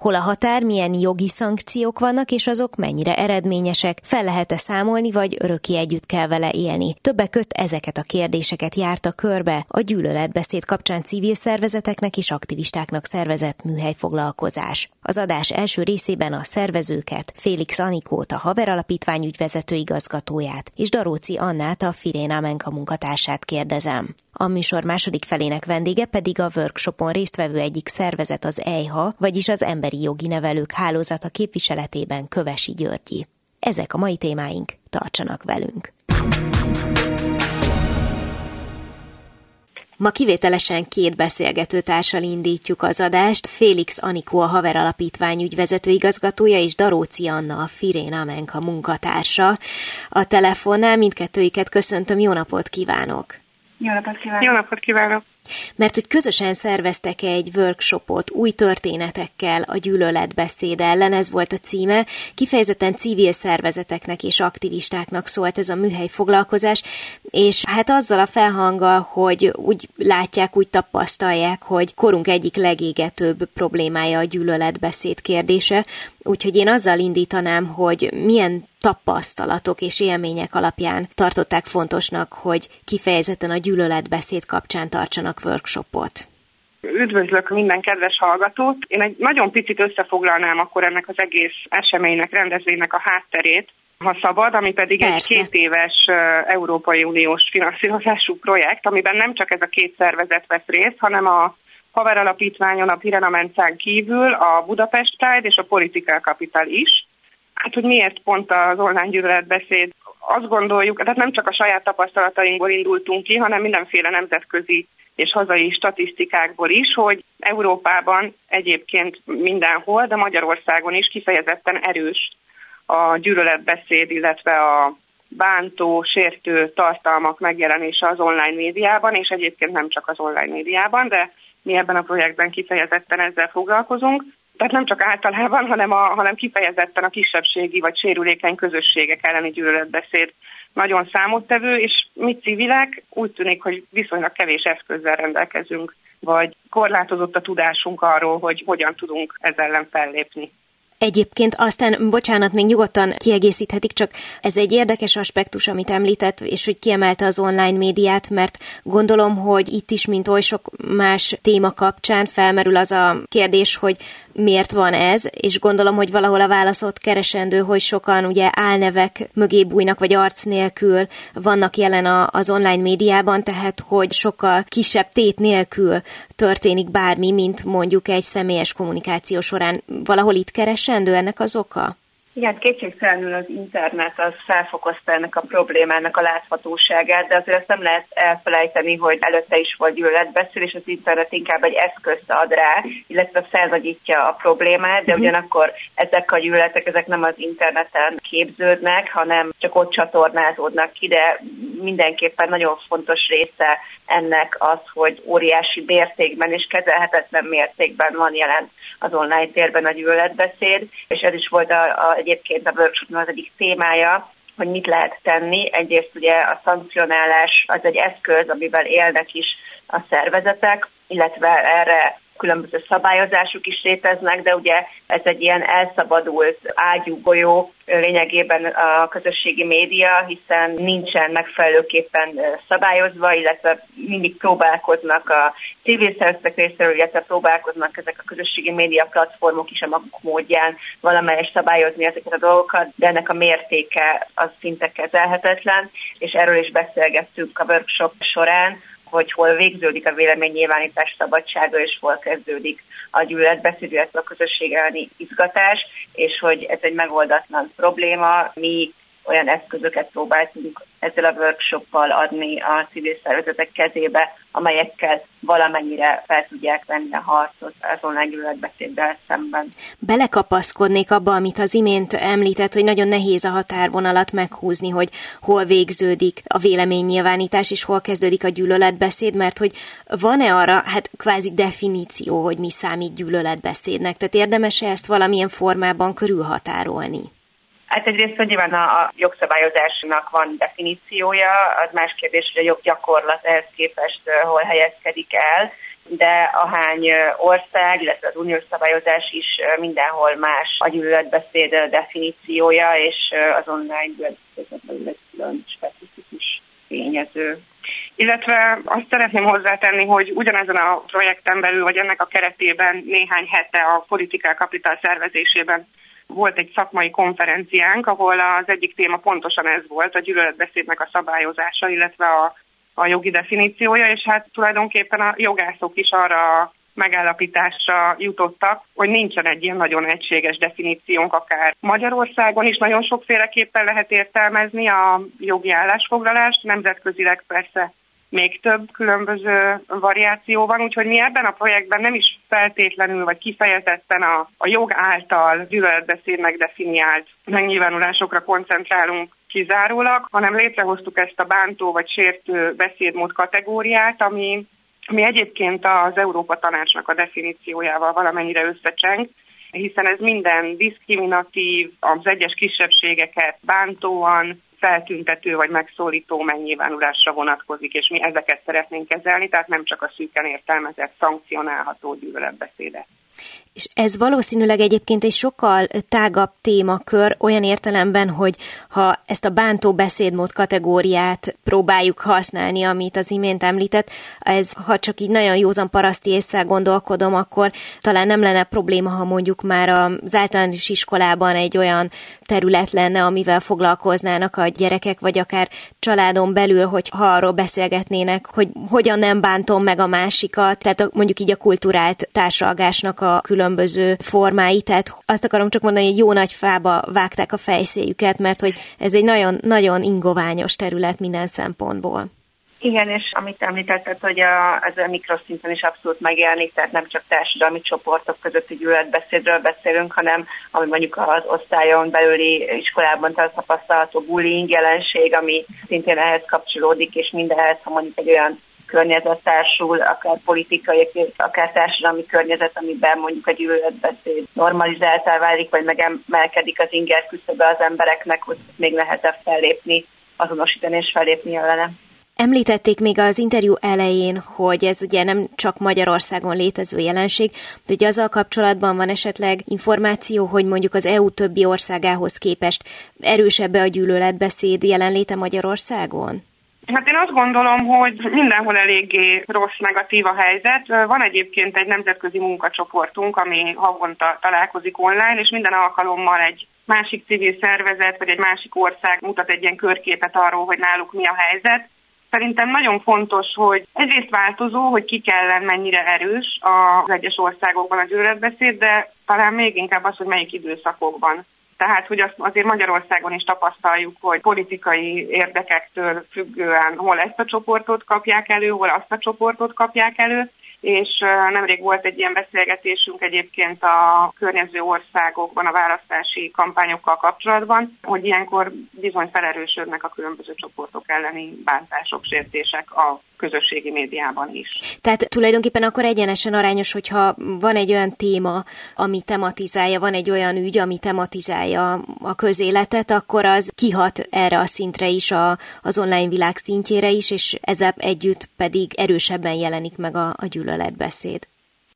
Hol a határ, milyen jogi szankciók vannak, és azok mennyire eredményesek, fel lehet-e számolni, vagy öröki együtt kell vele élni. Többek közt ezeket a kérdéseket járta körbe a gyűlöletbeszéd kapcsán civil szervezeteknek és aktivistáknak szervezett műhelyfoglalkozás. Az adás első részében a szervezőket, Félix Anikót, a Haver Alapítvány ügyvezető igazgatóját, és Daróci Annát, a Firéna Menka munkatársát kérdezem. A műsor második felének vendége pedig a workshopon résztvevő egyik szervezet az EIHA, vagyis az Emberi Jogi Nevelők Hálózata képviseletében Kövesi Györgyi. Ezek a mai témáink, tartsanak velünk! Ma kivételesen két beszélgetőtársal indítjuk az adást. Félix Anikó a Haver Alapítvány ügyvezető igazgatója és Daróci Anna a Firén Amenka munkatársa. A telefonnál mindkettőiket köszöntöm, jó napot kívánok! Jó napot kívánok! Jó napot kívánok! Mert hogy közösen szerveztek egy workshopot új történetekkel a gyűlöletbeszéd ellen, ez volt a címe. Kifejezetten civil szervezeteknek és aktivistáknak szólt ez a műhely foglalkozás, és hát azzal a felhanggal, hogy úgy látják, úgy tapasztalják, hogy korunk egyik legégetőbb problémája a gyűlöletbeszéd kérdése, úgyhogy én azzal indítanám, hogy milyen tapasztalatok és élmények alapján tartották fontosnak, hogy kifejezetten a gyűlöletbeszéd kapcsán tartsanak workshopot? Üdvözlök minden kedves hallgatót! Én egy nagyon picit összefoglalnám akkor ennek az egész eseménynek, rendezvénynek a hátterét, ha szabad, ami pedig Persze. egy két éves Európai Uniós finanszírozású projekt, amiben nem csak ez a két szervezet vesz részt, hanem a Haver Alapítványon, a Pirenamencán kívül a Budapest Tide és a Political Capital is. Hát, hogy miért pont az online gyűlöletbeszéd? Azt gondoljuk, tehát nem csak a saját tapasztalatainkból indultunk ki, hanem mindenféle nemzetközi és hazai statisztikákból is, hogy Európában egyébként mindenhol, de Magyarországon is kifejezetten erős a gyűlöletbeszéd, illetve a bántó, sértő tartalmak megjelenése az online médiában, és egyébként nem csak az online médiában, de mi ebben a projektben kifejezetten ezzel foglalkozunk. Tehát nem csak általában, hanem, a, hanem kifejezetten a kisebbségi vagy sérülékeny közösségek elleni gyűlöletbeszéd nagyon számottevő, és mi civilek úgy tűnik, hogy viszonylag kevés eszközzel rendelkezünk, vagy korlátozott a tudásunk arról, hogy hogyan tudunk ezzel ellen fellépni. Egyébként aztán, bocsánat, még nyugodtan kiegészíthetik, csak ez egy érdekes aspektus, amit említett, és hogy kiemelte az online médiát, mert gondolom, hogy itt is, mint oly sok más téma kapcsán felmerül az a kérdés, hogy miért van ez, és gondolom, hogy valahol a válaszot keresendő, hogy sokan ugye álnevek mögé bújnak, vagy arc nélkül vannak jelen a, az online médiában, tehát hogy sokkal kisebb tét nélkül történik bármi, mint mondjuk egy személyes kommunikáció során. Valahol itt keresendő ennek az oka? Igen, kétségtelenül az internet az felfokozta ennek a problémának a láthatóságát, de azért azt nem lehet elfelejteni, hogy előtte is volt gyűlöletbeszél, és az internet inkább egy eszközt ad rá, illetve felnagyítja a problémát, de mhm. ugyanakkor ezek a gyűlöletek, ezek nem az interneten képződnek, hanem csak ott csatornázódnak ki, de mindenképpen nagyon fontos része ennek az, hogy óriási mértékben és kezelhetetlen mértékben van jelen az online térben a gyűlöletbeszéd, és ez is volt a, a, egyébként a workshopnak az egyik témája, hogy mit lehet tenni. Egyrészt ugye a szankcionálás az egy eszköz, amivel élnek is a szervezetek, illetve erre különböző szabályozások is léteznek, de ugye ez egy ilyen elszabadult ágyú golyó lényegében a közösségi média, hiszen nincsen megfelelőképpen szabályozva, illetve mindig próbálkoznak a civil szervezetek részéről, illetve próbálkoznak ezek a közösségi média platformok is a maguk módján valamelyes szabályozni ezeket a dolgokat, de ennek a mértéke az szinte kezelhetetlen, és erről is beszélgettünk a workshop során, hogy hol végződik a véleménynyilvánítás szabadsága, és hol kezdődik a gyűlöletbeszéd, illetve a közösség elleni izgatás, és hogy ez egy megoldatlan probléma. Mi olyan eszközöket próbáltunk ezzel a workshoppal adni a civil szervezetek kezébe, amelyekkel valamennyire fel tudják venni a harcot az online gyűlöletbeszéddel szemben. Belekapaszkodnék abba, amit az imént említett, hogy nagyon nehéz a határvonalat meghúzni, hogy hol végződik a véleménynyilvánítás, és hol kezdődik a gyűlöletbeszéd, mert hogy van-e arra, hát kvázi definíció, hogy mi számít gyűlöletbeszédnek? Tehát érdemes-e ezt valamilyen formában körülhatárolni? Hát egyrészt, hogy nyilván a, a jogszabályozásnak van definíciója, az más kérdés, hogy a joggyakorlat ehhez képest hol helyezkedik el, de ahány ország, illetve az uniós szabályozás is mindenhol más a gyűlöletbeszéd definíciója, és az online gyűlöletbeszéd egy külön specifikus tényező. Illetve azt szeretném hozzátenni, hogy ugyanezen a projekten belül, vagy ennek a keretében néhány hete a politikál kapitál szervezésében volt egy szakmai konferenciánk, ahol az egyik téma pontosan ez volt, a gyűlöletbeszédnek a szabályozása, illetve a, a jogi definíciója, és hát tulajdonképpen a jogászok is arra megállapításra jutottak, hogy nincsen egy ilyen nagyon egységes definíciónk, akár Magyarországon is. Nagyon sokféleképpen lehet értelmezni a jogi állásfoglalást, nemzetközileg persze még több különböző variáció van, úgyhogy mi ebben a projektben nem is feltétlenül vagy kifejezetten a, a jog által gyűlöletbeszédnek definiált megnyilvánulásokra koncentrálunk kizárólag, hanem létrehoztuk ezt a bántó vagy sértő beszédmód kategóriát, ami, ami egyébként az Európa Tanácsnak a definíciójával valamennyire összecseng, hiszen ez minden diszkriminatív, az egyes kisebbségeket bántóan, feltüntető vagy megszólító megnyilvánulásra vonatkozik, és mi ezeket szeretnénk kezelni, tehát nem csak a szűken értelmezett, szankcionálható gyűlöletbeszédet. És ez valószínűleg egyébként egy sokkal tágabb témakör, olyan értelemben, hogy ha ezt a bántó beszédmód kategóriát próbáljuk használni, amit az imént említett, ez ha csak így nagyon józan paraszti észre gondolkodom, akkor talán nem lenne probléma, ha mondjuk már az általános iskolában egy olyan terület lenne, amivel foglalkoznának a gyerekek, vagy akár családon belül, hogy ha arról beszélgetnének, hogy hogyan nem bántom meg a másikat, tehát mondjuk így a kulturált társalgásnak a külön különböző formái, tehát azt akarom csak mondani, hogy jó nagy fába vágták a fejszéjüket, mert hogy ez egy nagyon, nagyon ingoványos terület minden szempontból. Igen, és amit említetted, hogy a, ez a mikroszinten is abszolút megjelenik, tehát nem csak társadalmi csoportok közötti gyűlöletbeszédről beszélünk, hanem ami mondjuk az osztályon belüli iskolában tapasztalható bullying jelenség, ami szintén ehhez kapcsolódik, és mindenhez, ha mondjuk egy olyan környezet társul, akár politikai, akár társadalmi környezet, amiben mondjuk a gyűlöletbeszéd normalizáltá válik, vagy megemelkedik az inger küszöbe az embereknek, hogy még nehezebb fellépni, azonosítani és fellépni ellene. Említették még az interjú elején, hogy ez ugye nem csak Magyarországon létező jelenség, de hogy azzal kapcsolatban van esetleg információ, hogy mondjuk az EU többi országához képest erősebb a gyűlöletbeszéd jelenléte Magyarországon? Hát én azt gondolom, hogy mindenhol eléggé rossz, negatív a helyzet. Van egyébként egy nemzetközi munkacsoportunk, ami havonta találkozik online, és minden alkalommal egy másik civil szervezet vagy egy másik ország mutat egy ilyen körképet arról, hogy náluk mi a helyzet. Szerintem nagyon fontos, hogy egyrészt változó, hogy ki kellene mennyire erős az egyes országokban a gyűlöletbeszéd, de talán még inkább az, hogy melyik időszakokban. Tehát, hogy azt azért Magyarországon is tapasztaljuk, hogy politikai érdekektől függően hol ezt a csoportot kapják elő, hol azt a csoportot kapják elő, és nemrég volt egy ilyen beszélgetésünk egyébként a környező országokban a választási kampányokkal kapcsolatban, hogy ilyenkor bizony felerősödnek a különböző csoportok elleni bántások, sértések a közösségi médiában is. Tehát tulajdonképpen akkor egyenesen arányos, hogyha van egy olyan téma, ami tematizálja, van egy olyan ügy, ami tematizálja a közéletet, akkor az kihat erre a szintre is, a, az online világ szintjére is, és ezzel együtt pedig erősebben jelenik meg a, a gyűlöletbeszéd.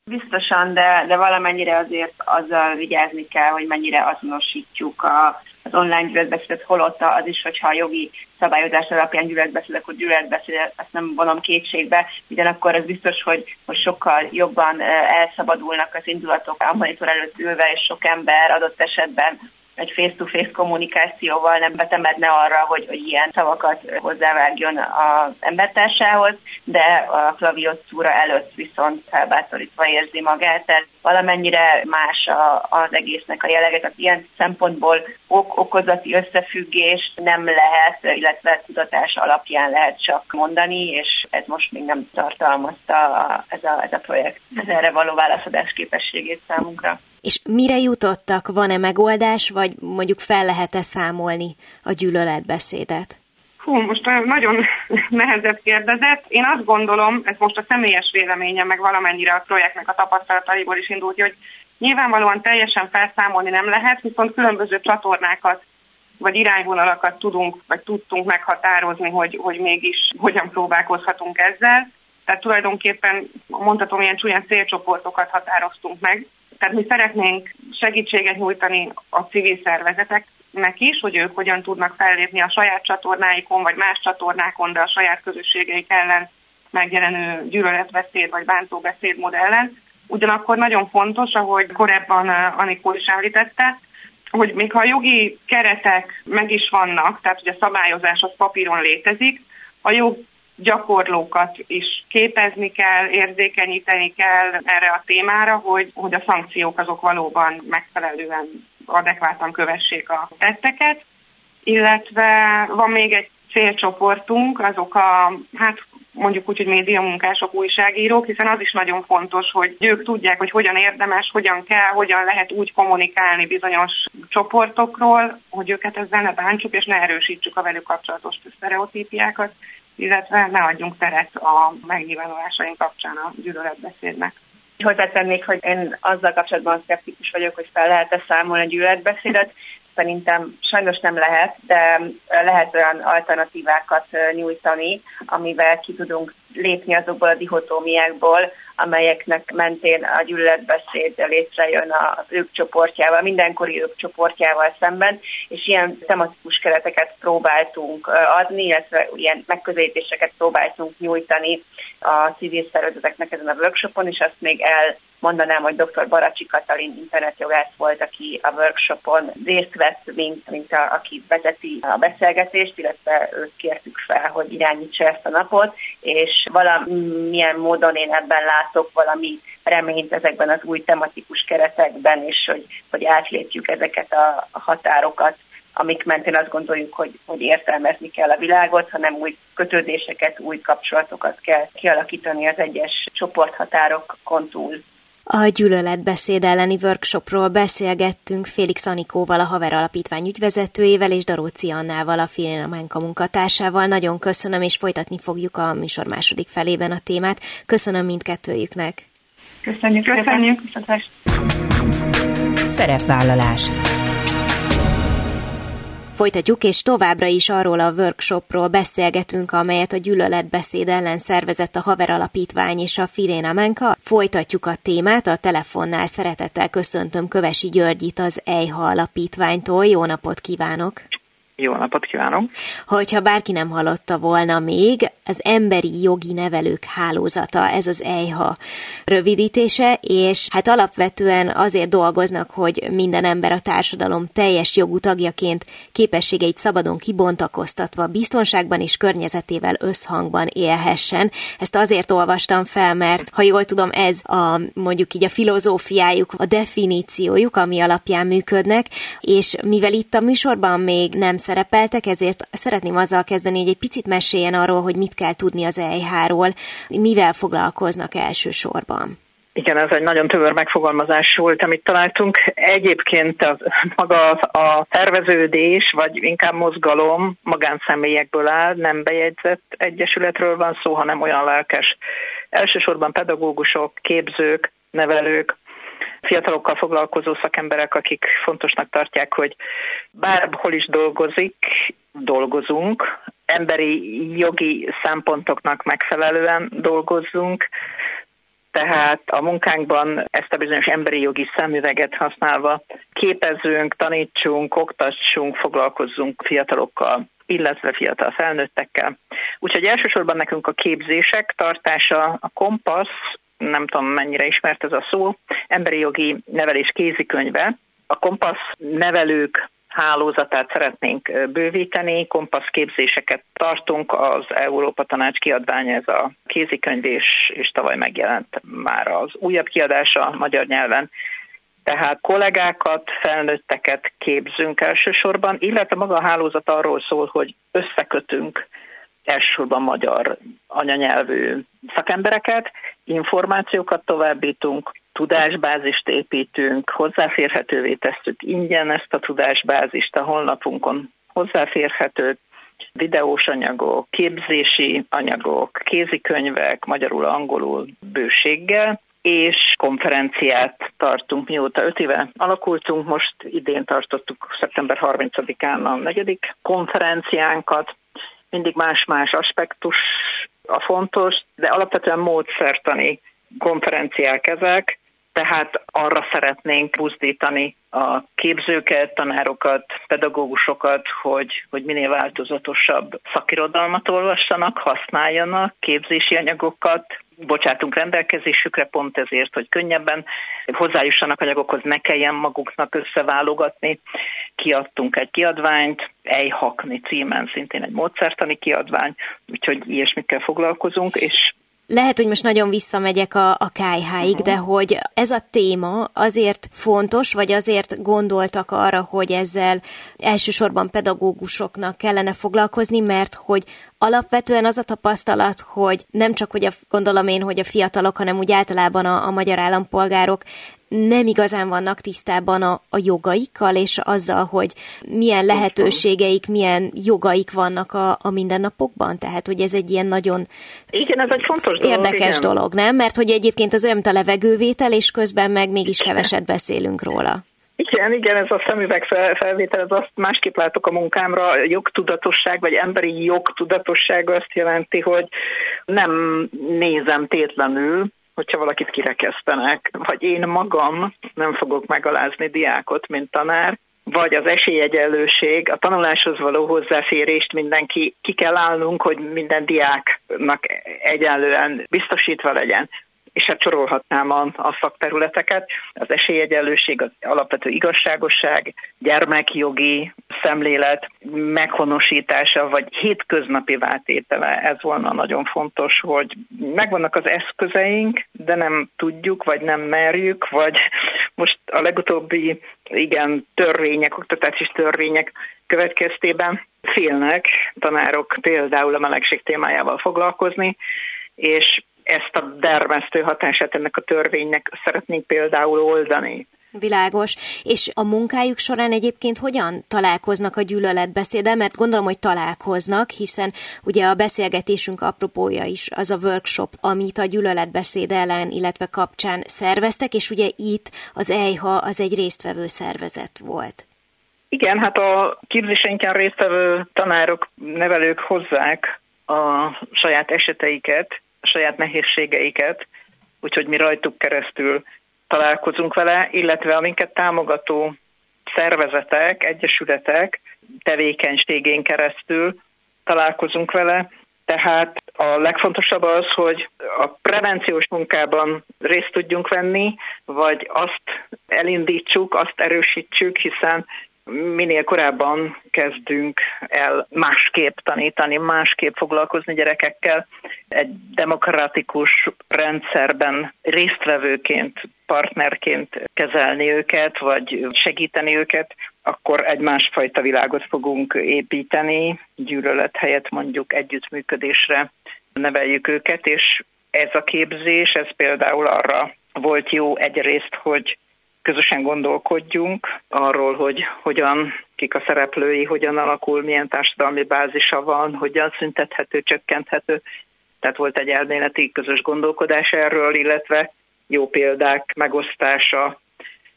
Biztosan, de, de valamennyire azért azzal vigyázni kell, hogy mennyire azonosítjuk a, az online gyűlöletbeszédet, holott az is, hogyha a jogi szabályozás alapján gyűlöletbeszéd, akkor gyűlöletbeszéd, ezt nem vonom kétségbe, ugyanakkor az biztos, hogy most sokkal jobban elszabadulnak az indulatok a monitor előtt ülve, és sok ember adott esetben egy face-to-face kommunikációval nem betemedne arra, hogy, hogy ilyen szavakat hozzávágjon az embertársához, de a klaviotúra előtt viszont felbátorítva érzi magát, tehát valamennyire más a, az egésznek a jellege. Tehát ilyen szempontból ok-okozati összefüggést nem lehet, illetve tudatás alapján lehet csak mondani, és ez most még nem tartalmazta ez a, ez a projekt ez erre való válaszadás képességét számunkra. És mire jutottak? Van-e megoldás, vagy mondjuk fel lehet-e számolni a gyűlöletbeszédet? Hú, most nagyon nehezebb kérdezett. Én azt gondolom, ez most a személyes véleményem, meg valamennyire a projektnek a tapasztalataiból is indult, hogy nyilvánvalóan teljesen felszámolni nem lehet, viszont különböző csatornákat vagy irányvonalakat tudunk, vagy tudtunk meghatározni, hogy, hogy mégis hogyan próbálkozhatunk ezzel. Tehát tulajdonképpen mondhatom, ilyen csúlyán célcsoportokat határoztunk meg. Tehát mi szeretnénk segítséget nyújtani a civil szervezeteknek is, hogy ők hogyan tudnak fellépni a saját csatornáikon, vagy más csatornákon, de a saját közösségeik ellen megjelenő gyűlöletbeszéd vagy bántóbeszéd modellen. Ugyanakkor nagyon fontos, ahogy korábban eh, Anikó is említette, hogy még ha a jogi keretek meg is vannak, tehát hogy a szabályozás az papíron létezik, a jog gyakorlókat is képezni kell, érzékenyíteni kell erre a témára, hogy, hogy a szankciók azok valóban megfelelően adekvátan kövessék a tetteket, illetve van még egy célcsoportunk, azok a, hát mondjuk úgy, hogy médiamunkások, újságírók, hiszen az is nagyon fontos, hogy ők tudják, hogy hogyan érdemes, hogyan kell, hogyan lehet úgy kommunikálni bizonyos csoportokról, hogy őket ezzel ne bántsuk, és ne erősítsük a velük kapcsolatos sztereotípiákat, illetve ne adjunk teret a megnyilvánulásaink kapcsán a gyűlöletbeszédnek. Hozzátennék, hogy én azzal kapcsolatban szkeptikus vagyok, hogy fel lehet-e számolni a gyűlöletbeszédet. Szerintem sajnos nem lehet, de lehet olyan alternatívákat nyújtani, amivel ki tudunk lépni azokból a dihotómiákból, amelyeknek mentén a gyűlöletbeszéd létrejön az ők csoportjával, mindenkori ők csoportjával szemben, és ilyen tematikus kereteket próbáltunk adni, illetve ilyen megközelítéseket próbáltunk nyújtani a civil szervezeteknek ezen a workshopon, és azt még el mondanám, hogy dr. Baracsi Katalin internetjogász volt, aki a workshopon részt vett, mint, mint a, aki vezeti a beszélgetést, illetve őt kértük fel, hogy irányítsa ezt a napot, és valamilyen módon én ebben látok valami reményt ezekben az új tematikus keretekben, és hogy, hogy átlépjük ezeket a, határokat, amik mentén azt gondoljuk, hogy, hogy értelmezni kell a világot, hanem új kötődéseket, új kapcsolatokat kell kialakítani az egyes csoporthatárokon túl. A gyűlöletbeszéd elleni workshopról beszélgettünk Félix Anikóval, a Haver Alapítvány ügyvezetőjével és Daróci Annával, a Filina Mánka munkatársával. Nagyon köszönöm, és folytatni fogjuk a műsor második felében a témát. Köszönöm mindkettőjüknek. Köszönjük, köszönjük. köszönjük. Szerepvállalás. Folytatjuk, és továbbra is arról a workshopról beszélgetünk, amelyet a gyűlöletbeszéd ellen szervezett a Haver Alapítvány és a Filéna Menka. Folytatjuk a témát, a telefonnál szeretettel köszöntöm Kövesi Györgyit az EIHA Alapítványtól. Jó napot kívánok! Jó napot kívánok! Hogyha bárki nem hallotta volna még, az Emberi Jogi Nevelők Hálózata, ez az EIHA rövidítése, és hát alapvetően azért dolgoznak, hogy minden ember a társadalom teljes jogú tagjaként képességeit szabadon kibontakoztatva, biztonságban és környezetével összhangban élhessen. Ezt azért olvastam fel, mert ha jól tudom, ez a mondjuk így a filozófiájuk, a definíciójuk, ami alapján működnek, és mivel itt a műsorban még nem szerepeltek, ezért szeretném azzal kezdeni, hogy egy picit meséljen arról, hogy mit kell tudni az EIH-ról, mivel foglalkoznak elsősorban. Igen, ez egy nagyon tömör megfogalmazás volt, amit találtunk. Egyébként a, maga a terveződés, vagy inkább mozgalom magánszemélyekből áll, nem bejegyzett egyesületről van szó, hanem olyan lelkes, elsősorban pedagógusok, képzők, nevelők, fiatalokkal foglalkozó szakemberek, akik fontosnak tartják, hogy bárhol is dolgozik, dolgozunk, emberi jogi szempontoknak megfelelően dolgozzunk, tehát a munkánkban ezt a bizonyos emberi jogi szemüveget használva képezünk, tanítsunk, oktassunk, foglalkozzunk fiatalokkal illetve fiatal felnőttekkel. Úgyhogy elsősorban nekünk a képzések tartása, a kompassz, nem tudom mennyire ismert ez a szó, emberi jogi nevelés kézikönyve, A kompasz nevelők hálózatát szeretnénk bővíteni, kompassz képzéseket tartunk, az Európa Tanács kiadványa, ez a kézikönyv, és, és tavaly megjelent már az újabb kiadása magyar nyelven. Tehát kollégákat, felnőtteket képzünk elsősorban, illetve maga a hálózat arról szól, hogy összekötünk elsősorban magyar anyanyelvű szakembereket, információkat továbbítunk, tudásbázist építünk, hozzáférhetővé tesszük ingyen ezt a tudásbázist a honlapunkon hozzáférhető, videós anyagok, képzési anyagok, kézikönyvek, magyarul, angolul bőséggel, és konferenciát tartunk, mióta öt éve alakultunk, most idén tartottuk szeptember 30-án a negyedik konferenciánkat, mindig más-más aspektus a fontos, de alapvetően módszertani konferenciák ezek, tehát arra szeretnénk buzdítani a képzőket, tanárokat, pedagógusokat, hogy, hogy minél változatosabb szakirodalmat olvassanak, használjanak, képzési anyagokat, bocsátunk rendelkezésükre pont ezért, hogy könnyebben hozzájussanak anyagokhoz, ne kelljen maguknak összeválogatni. Kiadtunk egy kiadványt, Ejhakni címen, szintén egy módszertani kiadvány, úgyhogy ilyesmikkel foglalkozunk, és lehet, hogy most nagyon visszamegyek a, a kájháig, de hogy ez a téma azért fontos, vagy azért gondoltak arra, hogy ezzel elsősorban pedagógusoknak kellene foglalkozni, mert hogy alapvetően az a tapasztalat, hogy nem csak, hogy a, gondolom én, hogy a fiatalok, hanem úgy általában a, a magyar állampolgárok nem igazán vannak tisztában a, a jogaikkal, és azzal, hogy milyen lehetőségeik, milyen jogaik vannak a, a mindennapokban. Tehát, hogy ez egy ilyen nagyon igen, ez egy fontos dolog, érdekes igen. dolog, nem? Mert hogy egyébként az olyan, a levegővétel, és közben meg mégis keveset beszélünk róla. Igen, igen, ez a szemüveg felvétel, ez azt másképp látok a munkámra, a jogtudatosság, vagy emberi jogtudatosság azt jelenti, hogy nem nézem tétlenül, hogyha valakit kirekesztenek, vagy én magam nem fogok megalázni diákot, mint tanár, vagy az esélyegyenlőség, a tanuláshoz való hozzáférést mindenki ki kell állnunk, hogy minden diáknak egyenlően biztosítva legyen és hát sorolhatnám a, a szakterületeket, az esélyegyenlőség, az alapvető igazságosság, gyermekjogi szemlélet meghonosítása, vagy hétköznapi váltétele, ez volna nagyon fontos, hogy megvannak az eszközeink, de nem tudjuk, vagy nem merjük, vagy most a legutóbbi, igen, törvények, oktatási törvények következtében félnek tanárok például a melegség témájával foglalkozni, és ezt a dermesztő hatását ennek a törvénynek szeretnénk például oldani. Világos. És a munkájuk során egyébként hogyan találkoznak a gyűlöletbeszéddel? Mert gondolom, hogy találkoznak, hiszen ugye a beszélgetésünk apropója is az a workshop, amit a gyűlöletbeszéd ellen, illetve kapcsán szerveztek, és ugye itt az EIHA az egy résztvevő szervezet volt. Igen, hát a képzéseinken résztvevő tanárok, nevelők hozzák a saját eseteiket, a saját nehézségeiket, úgyhogy mi rajtuk keresztül találkozunk vele, illetve a minket támogató szervezetek, egyesületek tevékenységén keresztül találkozunk vele, tehát a legfontosabb az, hogy a prevenciós munkában részt tudjunk venni, vagy azt elindítsuk, azt erősítsük, hiszen minél korábban kezdünk el másképp tanítani, másképp foglalkozni gyerekekkel, egy demokratikus rendszerben résztvevőként, partnerként kezelni őket, vagy segíteni őket, akkor egy másfajta világot fogunk építeni, gyűlölet helyett mondjuk együttműködésre neveljük őket, és ez a képzés, ez például arra volt jó egyrészt, hogy közösen gondolkodjunk arról, hogy hogyan, kik a szereplői, hogyan alakul, milyen társadalmi bázisa van, hogyan szüntethető, csökkenthető. Tehát volt egy elméleti közös gondolkodás erről, illetve jó példák megosztása,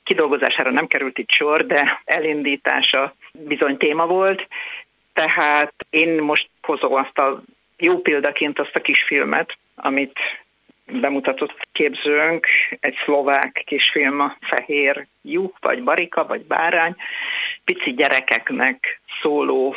kidolgozására nem került itt sor, de elindítása bizony téma volt. Tehát én most hozom azt a jó példaként azt a kisfilmet, amit bemutatott képzőnk, egy szlovák kisfilm, a Fehér lyuk, vagy Barika, vagy Bárány, pici gyerekeknek szóló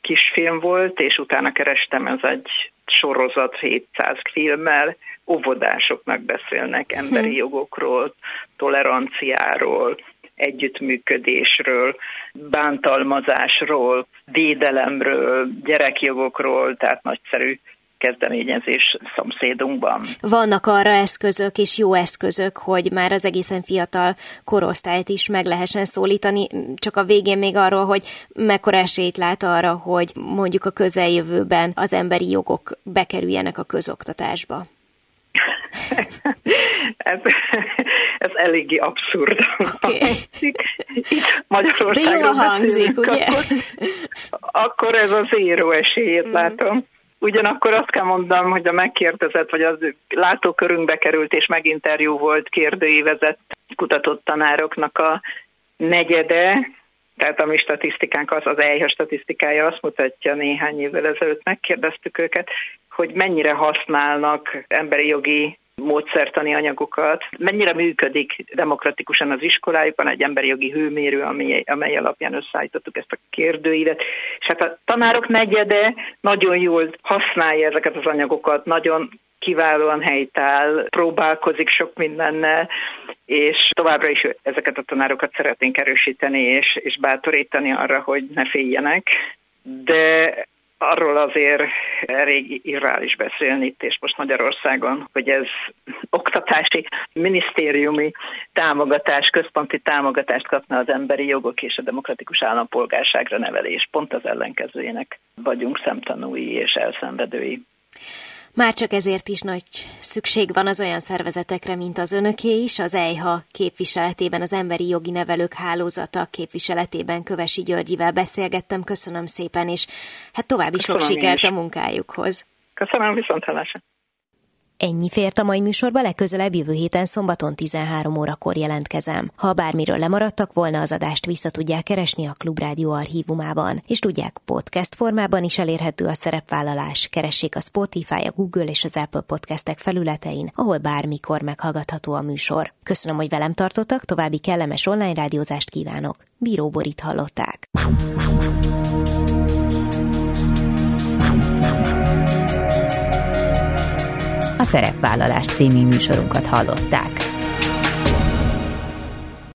kisfilm volt, és utána kerestem, ez egy sorozat 700 filmmel, óvodásoknak beszélnek emberi hm. jogokról, toleranciáról, együttműködésről, bántalmazásról, védelemről, gyerekjogokról, tehát nagyszerű kezdeményezés szomszédunkban. Vannak arra eszközök és jó eszközök, hogy már az egészen fiatal korosztályt is meg lehessen szólítani, csak a végén még arról, hogy mekkora esélyt lát arra, hogy mondjuk a közeljövőben az emberi jogok bekerüljenek a közoktatásba. ez, ez eléggé abszurd. Okay. Itt Magyarországon De jó hangzik, ugye? Akkor, akkor ez a zéró esélyét mm. látom. Ugyanakkor azt kell mondanom, hogy a megkérdezett, vagy az látókörünkbe került és meginterjú volt kérdőívezett kutatott tanároknak a negyede, tehát a mi statisztikánk az, az EIHA statisztikája azt mutatja, néhány évvel ezelőtt megkérdeztük őket, hogy mennyire használnak emberi jogi módszertani anyagokat, mennyire működik demokratikusan az iskolájukban egy emberi jogi hőmérő, amely, amely alapján összeállítottuk ezt a kérdőívet. És hát a tanárok negyede nagyon jól használja ezeket az anyagokat, nagyon kiválóan helytáll, próbálkozik sok mindennel, és továbbra is ezeket a tanárokat szeretnénk erősíteni és, és bátorítani arra, hogy ne féljenek. De arról azért elég irreális beszélni itt és most Magyarországon, hogy ez oktatási minisztériumi támogatás, központi támogatást kapna az emberi jogok és a demokratikus állampolgárságra nevelés. Pont az ellenkezőjének vagyunk szemtanúi és elszenvedői. Már csak ezért is nagy szükség van az olyan szervezetekre, mint az önöké is, az EIHA képviseletében, az Emberi Jogi Nevelők Hálózata képviseletében Kövesi Györgyivel beszélgettem. Köszönöm szépen, és hát további Köszönöm sok sikert a munkájukhoz. Köszönöm, viszont hallásra. Ennyi fért a mai műsorba, legközelebb jövő héten szombaton 13 órakor jelentkezem. Ha bármiről lemaradtak volna, az adást vissza tudják keresni a Klubrádió archívumában, és tudják, podcast formában is elérhető a szerepvállalás. Keressék a Spotify, a Google és az Apple podcastek felületein, ahol bármikor meghallgatható a műsor. Köszönöm, hogy velem tartottak, további kellemes online rádiózást kívánok. Bíró Borit hallották. A Szerepvállalás című műsorunkat hallották.